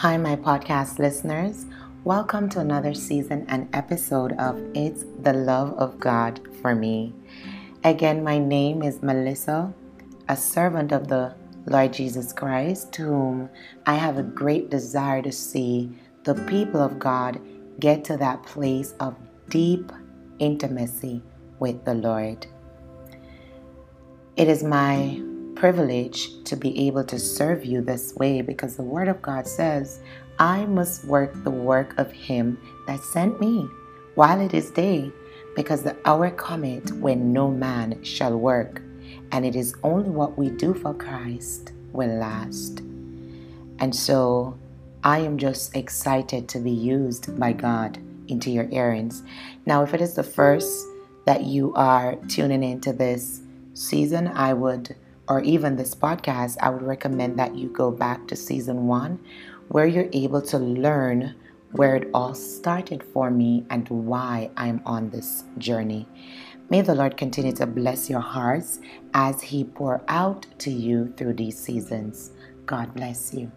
Hi, my podcast listeners. Welcome to another season and episode of It's the Love of God for Me. Again, my name is Melissa, a servant of the Lord Jesus Christ, to whom I have a great desire to see the people of God get to that place of deep intimacy with the Lord. It is my privilege to be able to serve you this way because the Word of God says, I must work the work of Him that sent me while it is day, because the hour cometh when no man shall work, and it is only what we do for Christ will last. And so I am just excited to be used by God into your errands. Now, if it is the first that you are tuning into this season, I would, or even this podcast, I would recommend that you go back to season one where you're able to learn where it all started for me and why I'm on this journey. May the Lord continue to bless your hearts as He pour out to you through these seasons. God bless you.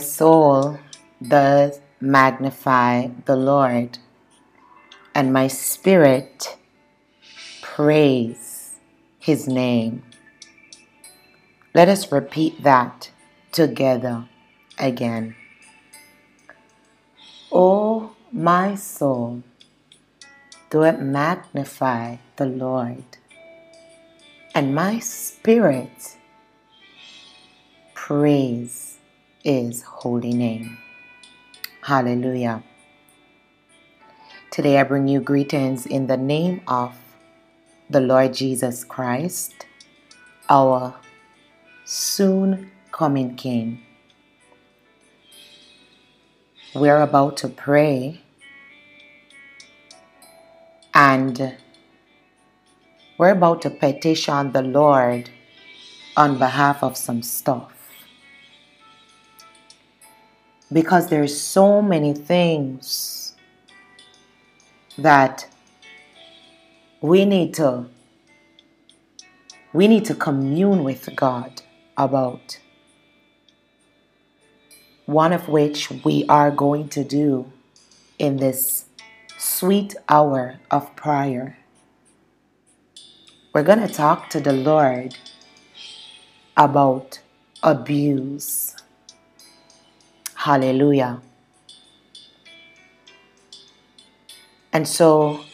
Soul, does magnify the Lord, and my spirit praise his name. Let us repeat that together again. O my soul, do it magnify the Lord, and my spirit praise is holy name. Hallelujah. Today I bring you greetings in the name of the Lord Jesus Christ, our soon coming King. We're about to pray and we're about to petition the Lord on behalf of some stuff because there's so many things that we need to we need to commune with God about one of which we are going to do in this sweet hour of prayer. We're going to talk to the Lord about abuse. Hallelujah. And so,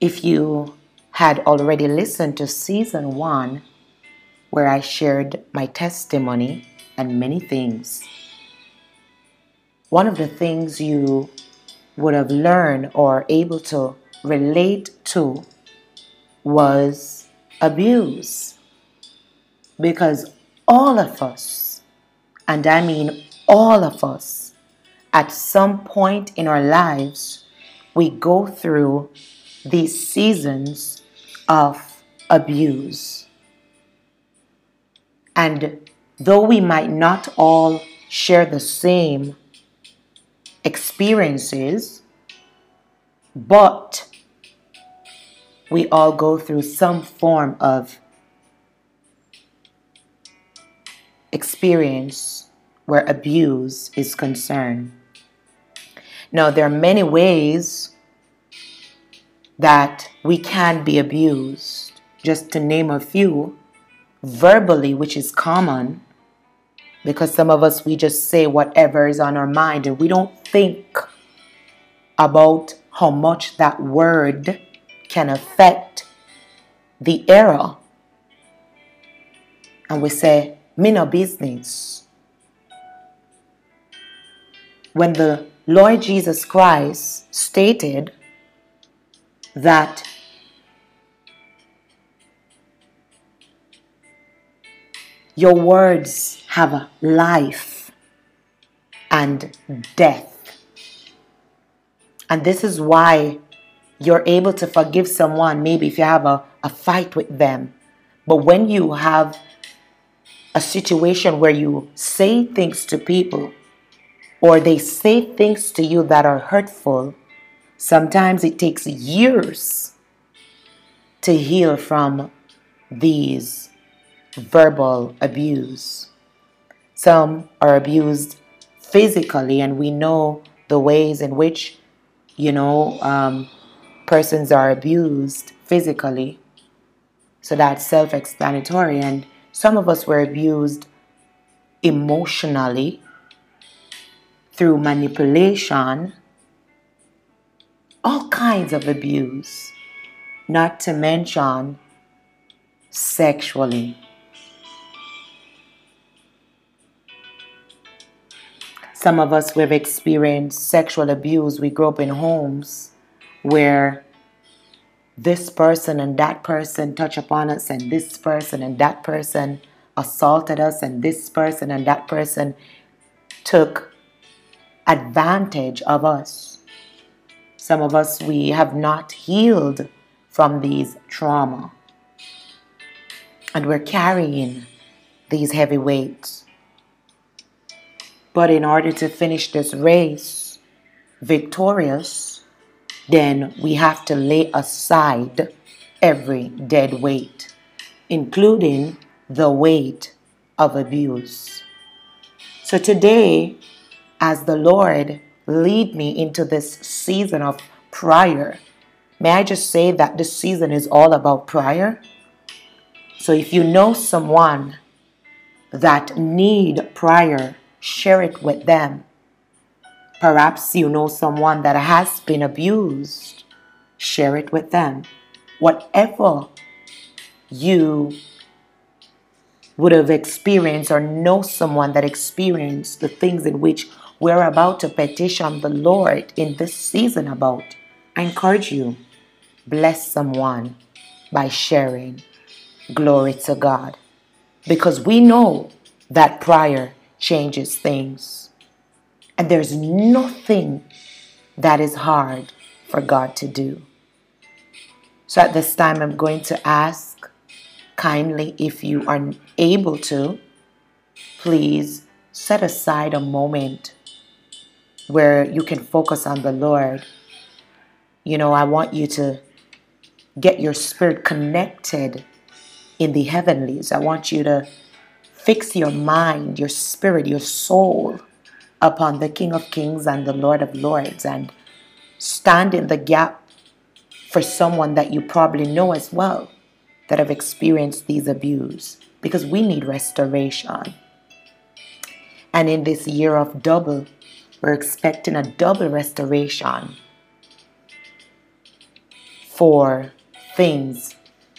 if you had already listened to season one, where I shared my testimony and many things, one of the things you would have learned or able to relate to was abuse. Because all of us and I mean all of us, at some point in our lives, we go through these seasons of abuse. And though we might not all share the same experiences, but we all go through some form of experience where abuse is concerned. Now, there are many ways that we can be abused. Just to name a few, verbally, which is common, because some of us, we just say whatever is on our mind and we don't think about how much that word can affect the error. And we say, me no business. When the Lord Jesus Christ stated that your words have life and death. And this is why you're able to forgive someone, maybe if you have a, a fight with them. But when you have a situation where you say things to people or they say things to you that are hurtful, sometimes it takes years to heal from these verbal abuse. Some are abused physically, and we know the ways in which, you know, um, persons are abused physically. So that's self explanatory. And some of us were abused emotionally through manipulation, all kinds of abuse, not to mention sexually. Some of us we have experienced sexual abuse. We grew up in homes where this person and that person touch upon us, and this person and that person assaulted us, and this person and that person took advantage of us. Some of us, we have not healed from these trauma. And we're carrying these heavy weights. But in order to finish this race victorious, then we have to lay aside every dead weight, including the weight of abuse. So today, as the Lord lead me into this season of prayer, may I just say that this season is all about prayer? So if you know someone that need prayer, share it with them. Perhaps you know someone that has been abused, share it with them. Whatever you would have experienced or know someone that experienced the things in which we're about to petition the Lord in this season about, I encourage you, bless someone by sharing. Glory to God. Because we know that prayer changes things. And there's nothing that is hard for God to do. So at this time, I'm going to ask kindly if you are able to, please set aside a moment where you can focus on the Lord. You know, I want you to get your spirit connected in the heavenlies. I want you to fix your mind, your spirit, your soul upon the King of Kings and the Lord of Lords and stand in the gap for someone that you probably know as well that have experienced these abuse because we need restoration. And in this year of double we're expecting a double restoration for things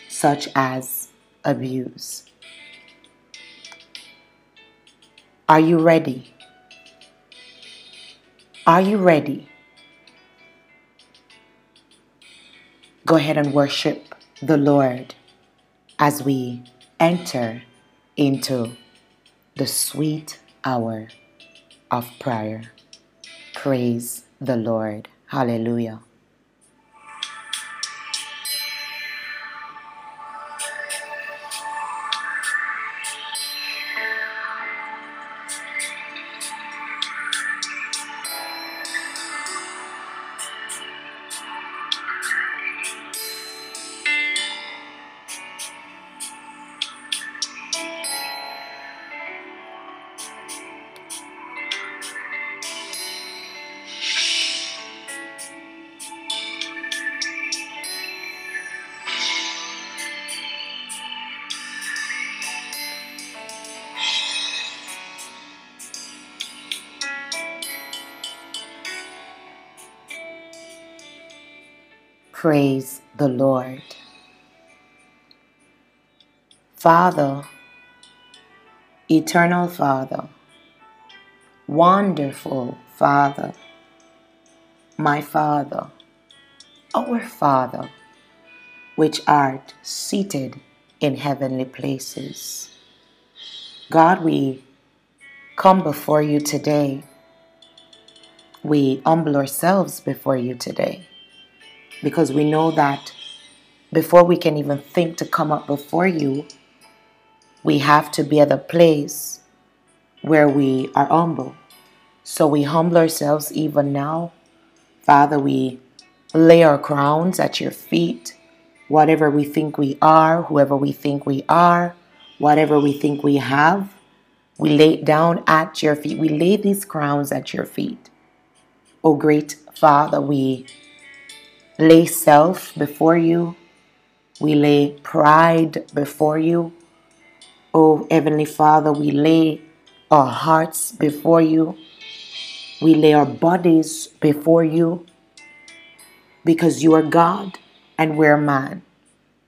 such as abuse. Are you ready? Are you ready? Go ahead and worship the Lord as we enter into the sweet hour of prayer. Praise the Lord. Hallelujah. Praise the Lord. Father, eternal Father, wonderful Father, my Father, our Father, which art seated in heavenly places. God, we come before you today we humble ourselves before you today because we know that before we can even think to come up before you, we have to be at a place where we are humble. So we humble ourselves even now. Father, we lay our crowns at your feet. Whatever we think we are, whoever we think we are, whatever we think we have, we lay it down at your feet. We lay these crowns at your feet. O great Father, we lay self before you. We lay pride before you. O Heavenly Father, we lay our hearts before you. We lay our bodies before you because you are God and we're man.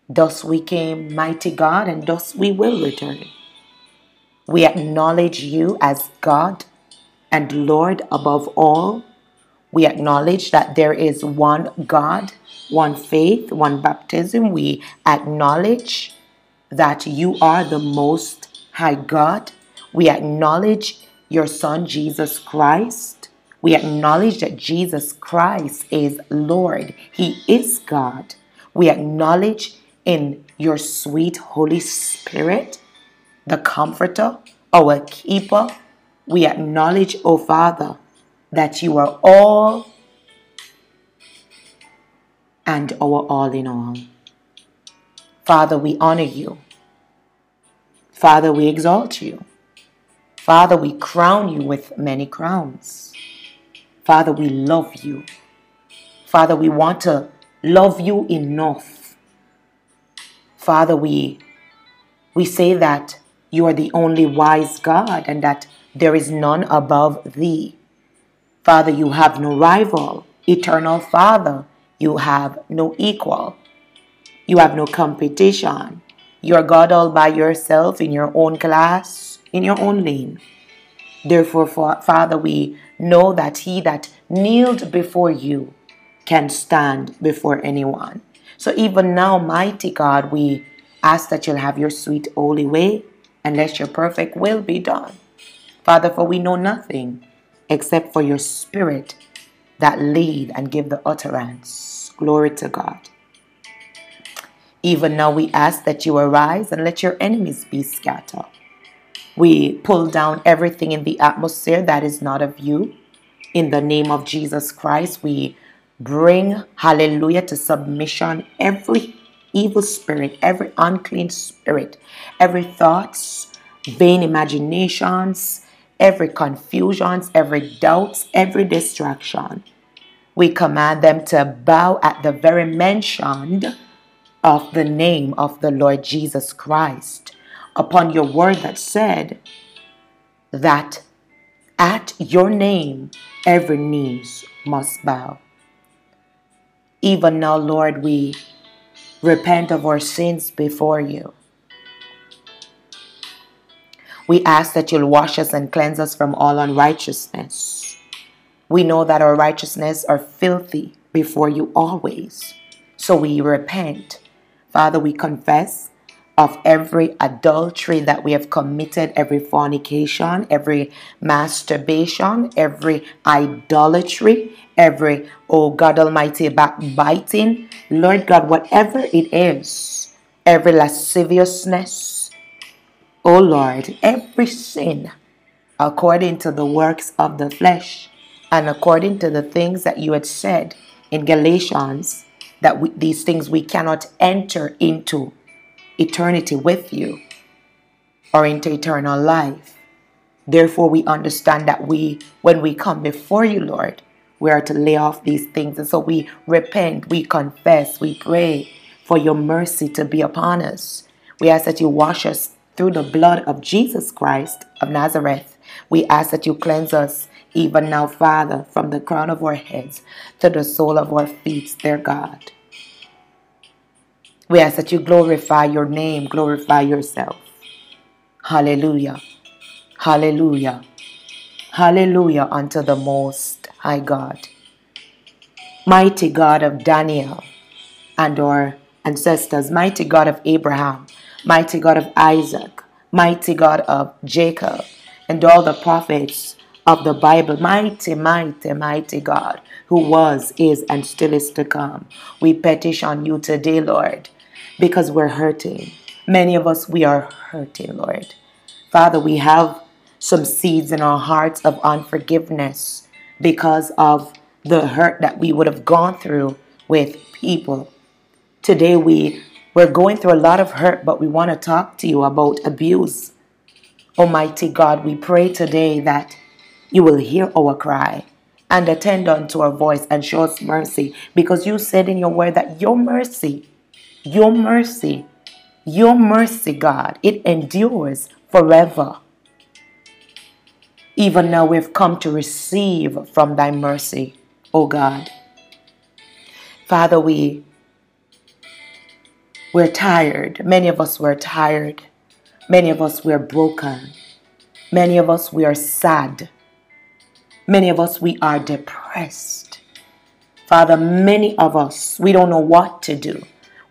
Thus we came, mighty God, and thus we will return. We acknowledge you as God and Lord above all. We acknowledge that there is one God, one faith, one baptism. We acknowledge that you are the most high God. We acknowledge your Son, Jesus Christ. We acknowledge that Jesus Christ is Lord. He is God. We acknowledge in your sweet Holy Spirit the Comforter, our Keeper. We acknowledge, O oh Father, that you are all and our all in all. Father, we honor you. Father, we exalt you. Father, we crown you with many crowns. Father, we love you. Father, we want to love you enough. Father, we, we say that you are the only wise God and that there is none above thee. Father, you have no rival. Eternal Father, you have no equal. You have no competition. You are God all by yourself in your own class, in your own lane. Therefore, Father, we know that he that kneeled before you can stand before anyone. So even now, mighty God, we ask that you'll have your sweet holy way and let your perfect will be done. Father, for we know nothing except for your spirit that lead and give the utterance. Glory to God. Even now we ask that you arise and let your enemies be scattered. We pull down everything in the atmosphere that is not of you. In the name of Jesus Christ, we bring, hallelujah, to submission every evil spirit, every unclean spirit, every thoughts, vain imaginations, every confusions, every doubts, every distraction. We command them to bow at the very mention of the name of the Lord Jesus Christ upon your word that said that at your name every knees must bow. Even now, Lord, we repent of our sins before you. We ask that you'll wash us and cleanse us from all unrighteousness. We know that our righteousness are filthy before you always. So we repent. Father, we confess of every adultery that we have committed, every fornication, every masturbation, every idolatry, every, oh God Almighty, backbiting. Lord God, whatever it is, every lasciviousness, oh Lord, every sin according to the works of the flesh and according to the things that you had said in Galatians, that we, these things we cannot enter into eternity with you or into eternal life. Therefore, we understand that we, when we come before you, Lord, we are to lay off these things. And so we repent, we confess, we pray for your mercy to be upon us. We ask that you wash us through the blood of Jesus Christ of Nazareth. We ask that you cleanse us even now, Father, from the crown of our heads to the sole of our feet, dear God. We ask that you glorify your name, glorify yourself. Hallelujah. Hallelujah. Hallelujah unto the Most High God. Mighty God of Daniel and our ancestors, mighty God of Abraham, mighty God of Isaac, mighty God of Jacob, and all the prophets of the Bible. Mighty, mighty, mighty God, who was, is, and still is to come. We petition you today, Lord, because we're hurting. Many of us, we are hurting, Lord. Father, we have some seeds in our hearts of unforgiveness because of the hurt that we would have gone through with people. Today we we're going through a lot of hurt, but we want to talk to you about abuse. Almighty God, we pray today that you will hear our cry and attend unto our voice and show us mercy because you said in your word that your mercy, your mercy, your mercy, God, it endures forever. Even now we've come to receive from thy mercy, O God. Father, we we're tired. Many of us were tired. Many of us were broken. Many of us we are sad. Many of us we are depressed. Father, many of us we don't know what to do.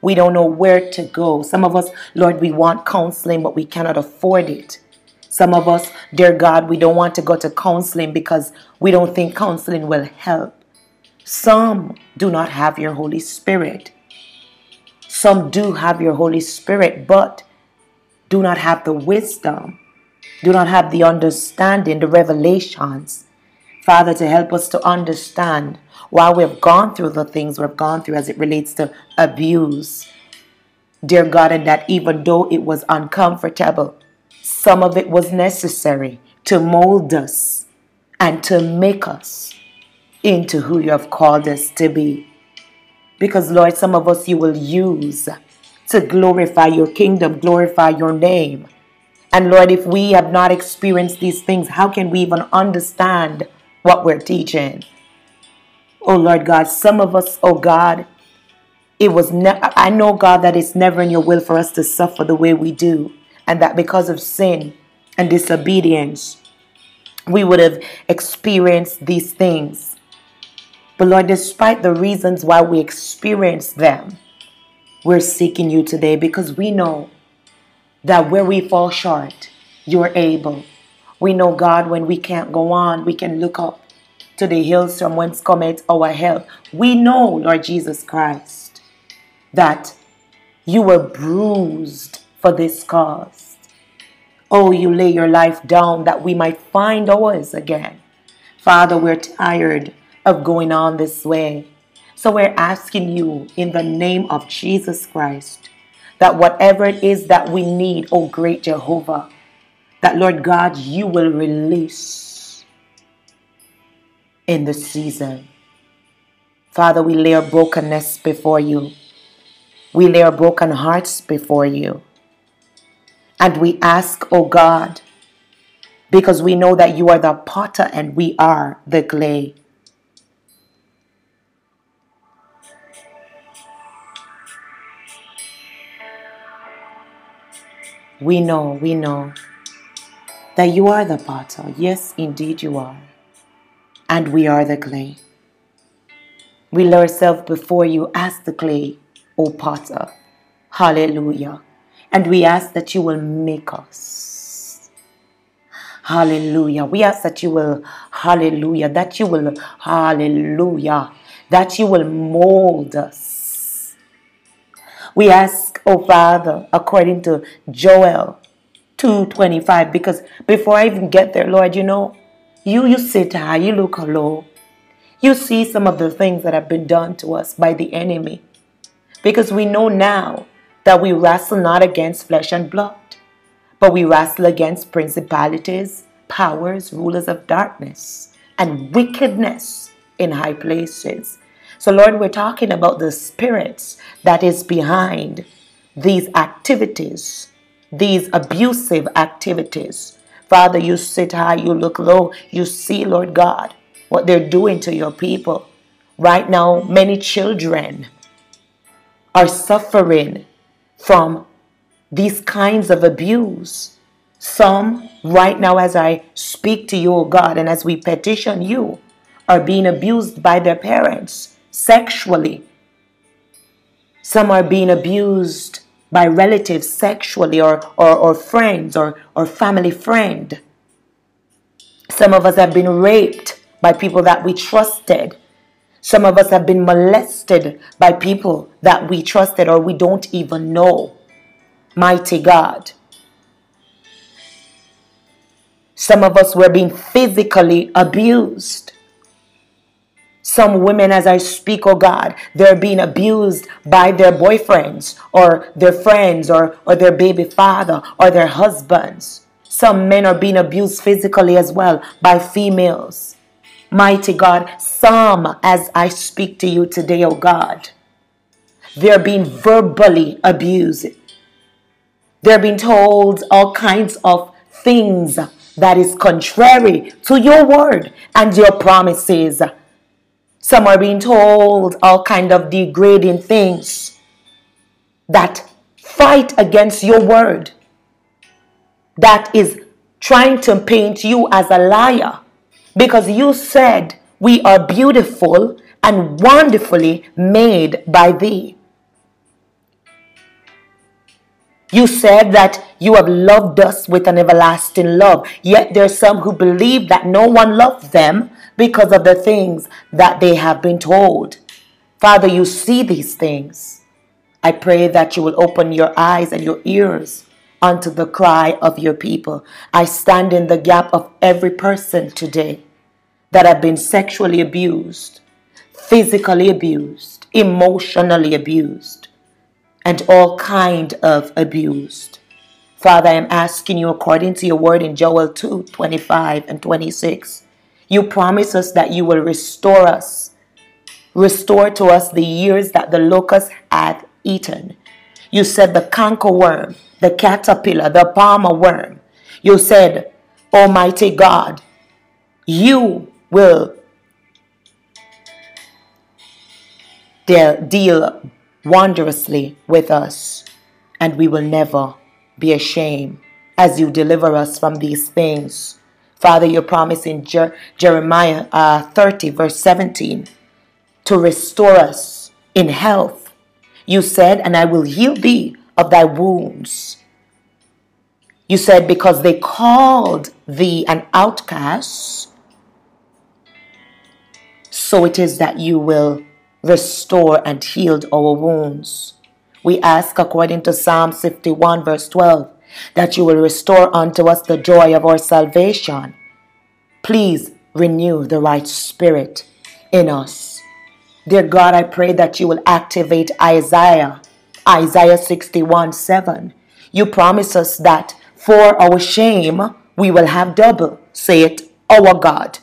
We don't know where to go. Some of us, Lord, we want counseling, but we cannot afford it. Some of us, dear God, we don't want to go to counseling because we don't think counseling will help. Some do not have your Holy Spirit. Some do have your Holy Spirit, but do not have the wisdom, do not have the understanding, the revelations. Father, to help us to understand why we've gone through the things we've gone through as it relates to abuse. Dear God, and that even though it was uncomfortable, some of it was necessary to mold us and to make us into who you have called us to be. Because, Lord, some of us you will use to glorify your kingdom, glorify your name. And Lord, if we have not experienced these things, how can we even understand what we're teaching? Oh Lord God, some of us, oh God, it was ne- I know God that it's never in your will for us to suffer the way we do, and that because of sin and disobedience, we would have experienced these things. But Lord, despite the reasons why we experience them, we're seeking you today because we know that where we fall short, you're able. We know, God, when we can't go on, we can look up to the hills from whence cometh our help. We know, Lord Jesus Christ, that you were bruised for this cause. Oh, you lay your life down that we might find ours again. Father, we're tired of going on this way. So we're asking you in the name of Jesus Christ that whatever it is that we need, oh great Jehovah, that Lord God, you will release in the season. Father, we lay our brokenness before you. We lay our broken hearts before you. And we ask, oh God, because we know that you are the potter and we are the clay. We know, we know that you are the potter. Yes, indeed, you are. And we are the clay. We lay ourselves before you as the clay, O potter. Hallelujah. And we ask that you will make us. Hallelujah. We ask that you will, hallelujah, that you will, hallelujah, that you will mold us. We ask oh Father, according to Joel 2.25. Because before I even get there, Lord, you know, you, you sit high, you look low. You see some of the things that have been done to us by the enemy. Because we know now that we wrestle not against flesh and blood, but we wrestle against principalities, powers, rulers of darkness, and wickedness in high places. So, Lord, we're talking about the spirits that is behind these activities, these abusive activities. Father, you sit high, you look low, you see, Lord God, what they're doing to your people. Right now, many children are suffering from these kinds of abuse. Some, right now, as I speak to you, oh God, and as we petition you, are being abused by their parents sexually. Some are being abused by relatives sexually or, or, or friends or, or family friend. Some of us have been raped by people that we trusted. Some of us have been molested by people that we trusted or we don't even know. Mighty God. Some of us were being physically abused. Some women, as I speak, oh God, they're being abused by their boyfriends or their friends or, or their baby father or their husbands. Some men are being abused physically as well by females. Mighty God, some, as I speak to you today, oh God, they're being verbally abused. They're being told all kinds of things that is contrary to your word and your promises. Some are being told all kind of degrading things that fight against your word. That is trying to paint you as a liar because you said we are beautiful and wonderfully made by thee. You said that you have loved us with an everlasting love. Yet there are some who believe that no one loved them because of the things that they have been told. Father, you see these things. I pray that you will open your eyes and your ears unto the cry of your people. I stand in the gap of every person today that have been sexually abused, physically abused, emotionally abused and all kind of abused. Father, I am asking you according to your word in Joel 2 25 and 26. You promise us that you will restore us, restore to us the years that the locust had eaten. You said the canker worm, the caterpillar, the palmer worm. You said, Almighty God, you will deal wondrously with us, and we will never be ashamed as you deliver us from these things. Father, your promise in Jer- Jeremiah uh, 30, verse 17, to restore us in health. You said, And I will heal thee of thy wounds. You said, Because they called thee an outcast, so it is that you will restore and healed our wounds. We ask, according to Psalm 51, verse 12, that you will restore unto us the joy of our salvation. Please renew the right spirit in us. Dear God, I pray that you will activate Isaiah, Isaiah 61, 7. You promise us that for our shame we will have double. Say it, our God.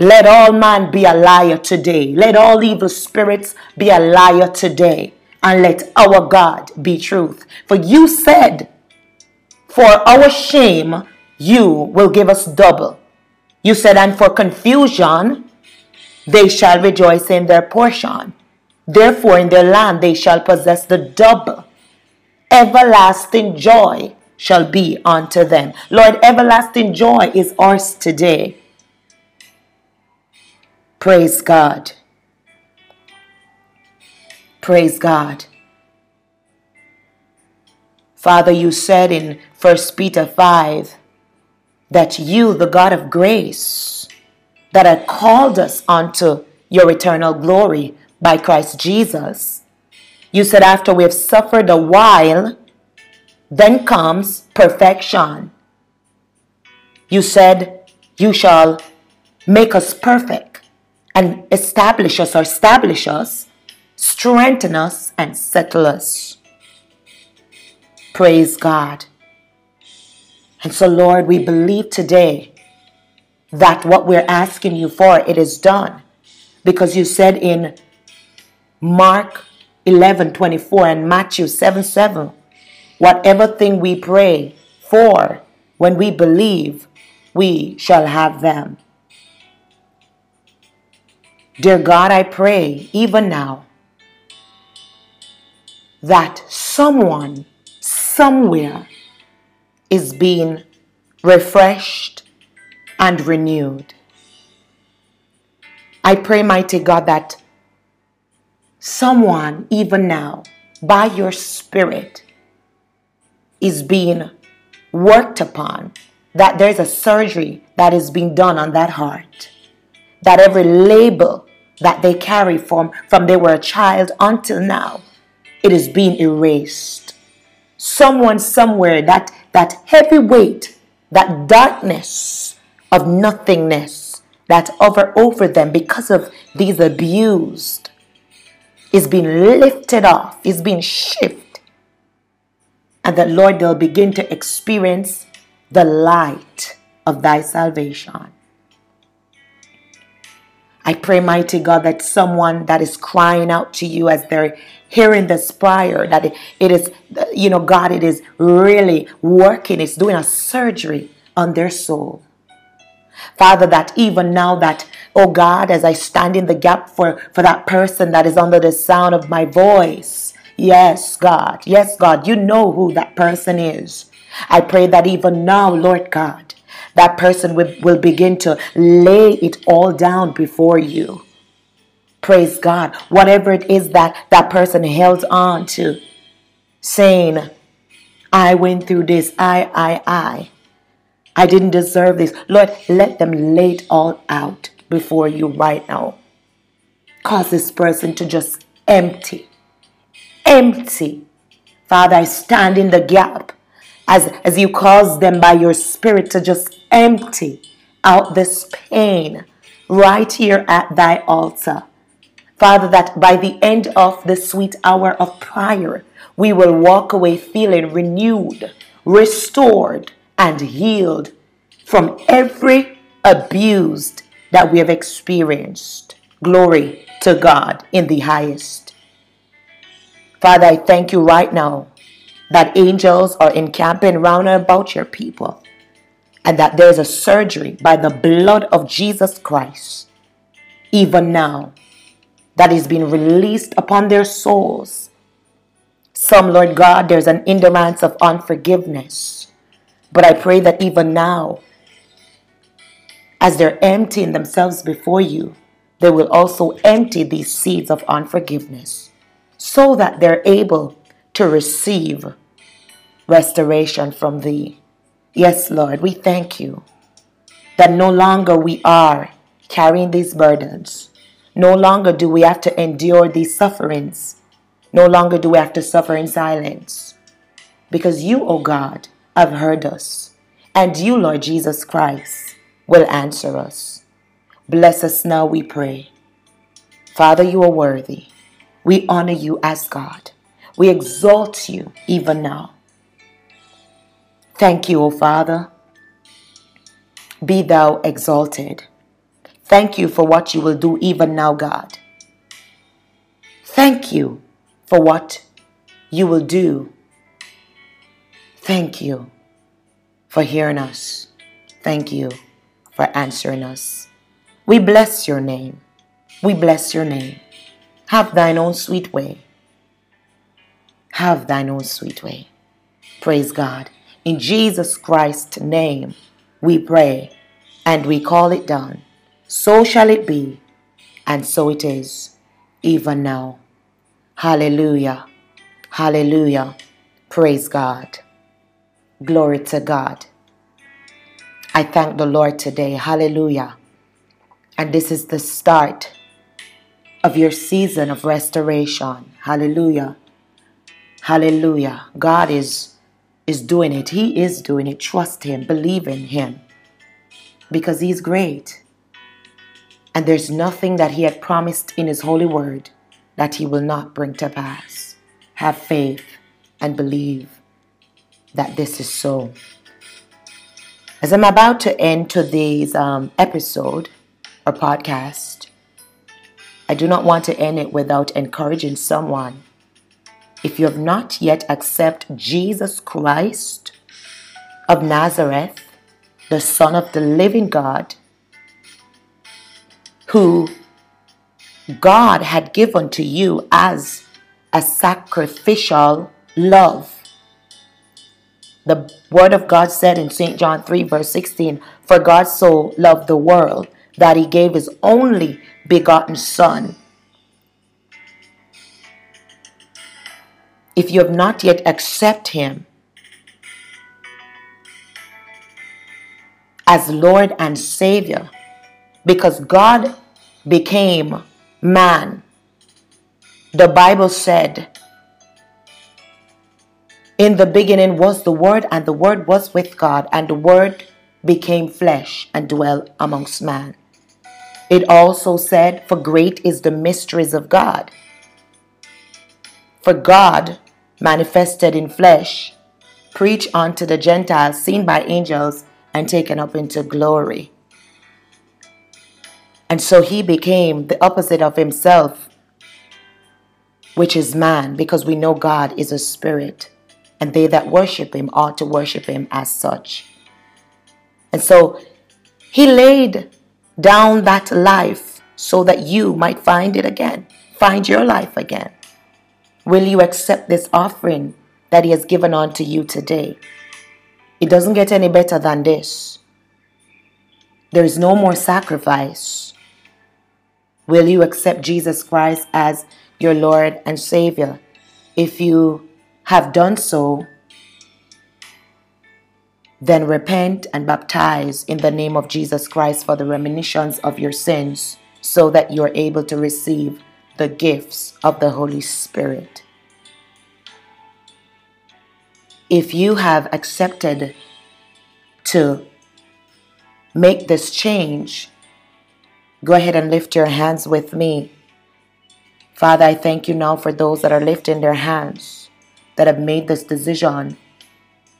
Let all man be a liar today. Let all evil spirits be a liar today. And let our God be truth. For you said, For our shame, you will give us double. You said, And for confusion, they shall rejoice in their portion. Therefore, in their land they shall possess the double. Everlasting joy shall be unto them. Lord, everlasting joy is ours today. Praise God. Praise God. Father, you said in 1 Peter 5 that you, the God of grace, that had called us unto your eternal glory by Christ Jesus, you said after we have suffered a while, then comes perfection. You said, You shall make us perfect and establish us or establish us, strengthen us, and settle us. Praise God. And so, Lord, we believe today that what we're asking you for, it is done. Because you said in Mark 11 24 and Matthew 7 7, whatever thing we pray for, when we believe, we shall have them. Dear God, I pray even now that someone somewhere is being refreshed and renewed. I pray, mighty God, that someone, even now, by your Spirit, is being worked upon that there's a surgery that is being done on that heart. That every label that they carry from, from they were a child until now, it is being erased. Someone somewhere, that, that heavy weight, that darkness of nothingness that over over them because of these abused is being lifted off, is being shifted. And that Lord, they'll begin to experience the light of thy salvation. I pray, mighty God, that someone that is crying out to you as they're hearing this prayer, that it is, you know, God, it is really working, it's doing a surgery on their soul. Father, that even now that, oh God, as I stand in the gap for, for that person that is under the sound of my voice, yes, God, yes, God, you know who that person is. I pray that even now, Lord God, that person will, will begin to lay it all down before you. Praise God. Whatever it is that that person held on to, saying, I went through this, I, I, I. I didn't deserve this. Lord, let them lay it all out before you right now. Cause this person to just empty. Empty. Father, I stand in the gap as, as you cause them by your spirit to just empty out this pain right here at thy altar. Father, that by the end of the sweet hour of prayer, we will walk away feeling renewed, restored, and healed from every abused that we have experienced. Glory to God in the highest. Father, I thank you right now that angels are encamping round about your people, and that there's a surgery by the blood of Jesus Christ, even now, that is being released upon their souls. Some, Lord God, there's an endurance of unforgiveness. But I pray that even now, as they're emptying themselves before you, they will also empty these seeds of unforgiveness so that they're able to receive restoration from thee. Yes, Lord, we thank you that no longer we are carrying these burdens. No longer do we have to endure these sufferings. No longer do we have to suffer in silence. Because you, O oh God, have heard us. And you, Lord Jesus Christ, will answer us. Bless us now, we pray. Father, you are worthy. We honor you as God. We exalt you even now. Thank you, O Father. Be thou exalted. Thank you for what you will do even now, God. Thank you for what you will do. Thank you for hearing us. Thank you for answering us. We bless your name. We bless your name. Have thine own sweet way. Have thine own sweet way. Praise God. In Jesus Christ's name, we pray and we call it done. So shall it be, and so it is, even now. Hallelujah. Hallelujah. Praise God. Glory to God. I thank the Lord today. Hallelujah. And this is the start of your season of restoration. Hallelujah. Hallelujah. God is is doing it. He is doing it. Trust Him, believe in Him because He's great. And there's nothing that He had promised in His holy word that He will not bring to pass. Have faith and believe that this is so. As I'm about to end today's um, episode or podcast, I do not want to end it without encouraging someone if you have not yet accepted Jesus Christ of Nazareth, the Son of the living God, who God had given to you as a sacrificial love. The Word of God said in St. John 3, verse 16, For God so loved the world that he gave his only begotten Son if you have not yet accept Him as Lord and Savior because God became man. The Bible said, In the beginning was the Word, and the Word was with God, and the Word became flesh and dwelt amongst man. It also said, For great is the mysteries of God. For God manifested in flesh, preached unto the Gentiles, seen by angels, and taken up into glory. And so he became the opposite of himself, which is man, because we know God is a spirit, and they that worship him ought to worship him as such. And so he laid down that life so that you might find it again, find your life again. Will you accept this offering that he has given unto you today? It doesn't get any better than this. There is no more sacrifice. Will you accept Jesus Christ as your Lord and Savior? If you have done so, then repent and baptize in the name of Jesus Christ for the reminiscence of your sins so that you are able to receive the gifts of the Holy Spirit. If you have accepted to make this change, go ahead and lift your hands with me. Father, I thank you now for those that are lifting their hands, that have made this decision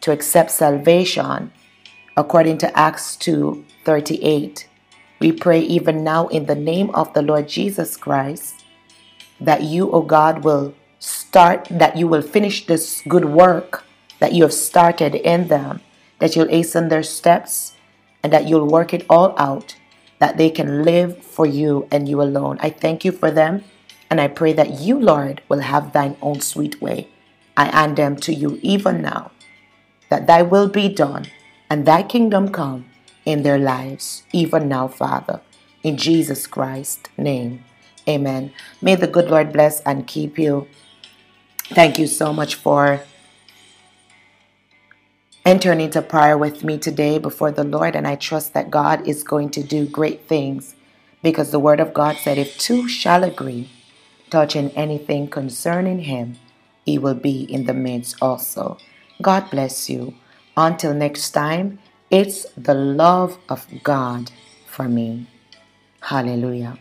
to accept salvation according to Acts 2 38. We pray even now in the name of the Lord Jesus Christ that you, O oh God, will start, that you will finish this good work that you have started in them, that you'll hasten their steps, and that you'll work it all out, that they can live for you and you alone. I thank you for them, and I pray that you, Lord, will have thine own sweet way. I hand them to you even now that thy will be done and thy kingdom come in their lives, even now, Father. In Jesus Christ's name. Amen. May the good Lord bless and keep you. Thank you so much for entering into prayer with me today before the Lord, and I trust that God is going to do great things because the Word of God said, If two shall agree touching anything concerning Him, He will be in the midst also. God bless you. Until next time, it's the love of God for me. Hallelujah.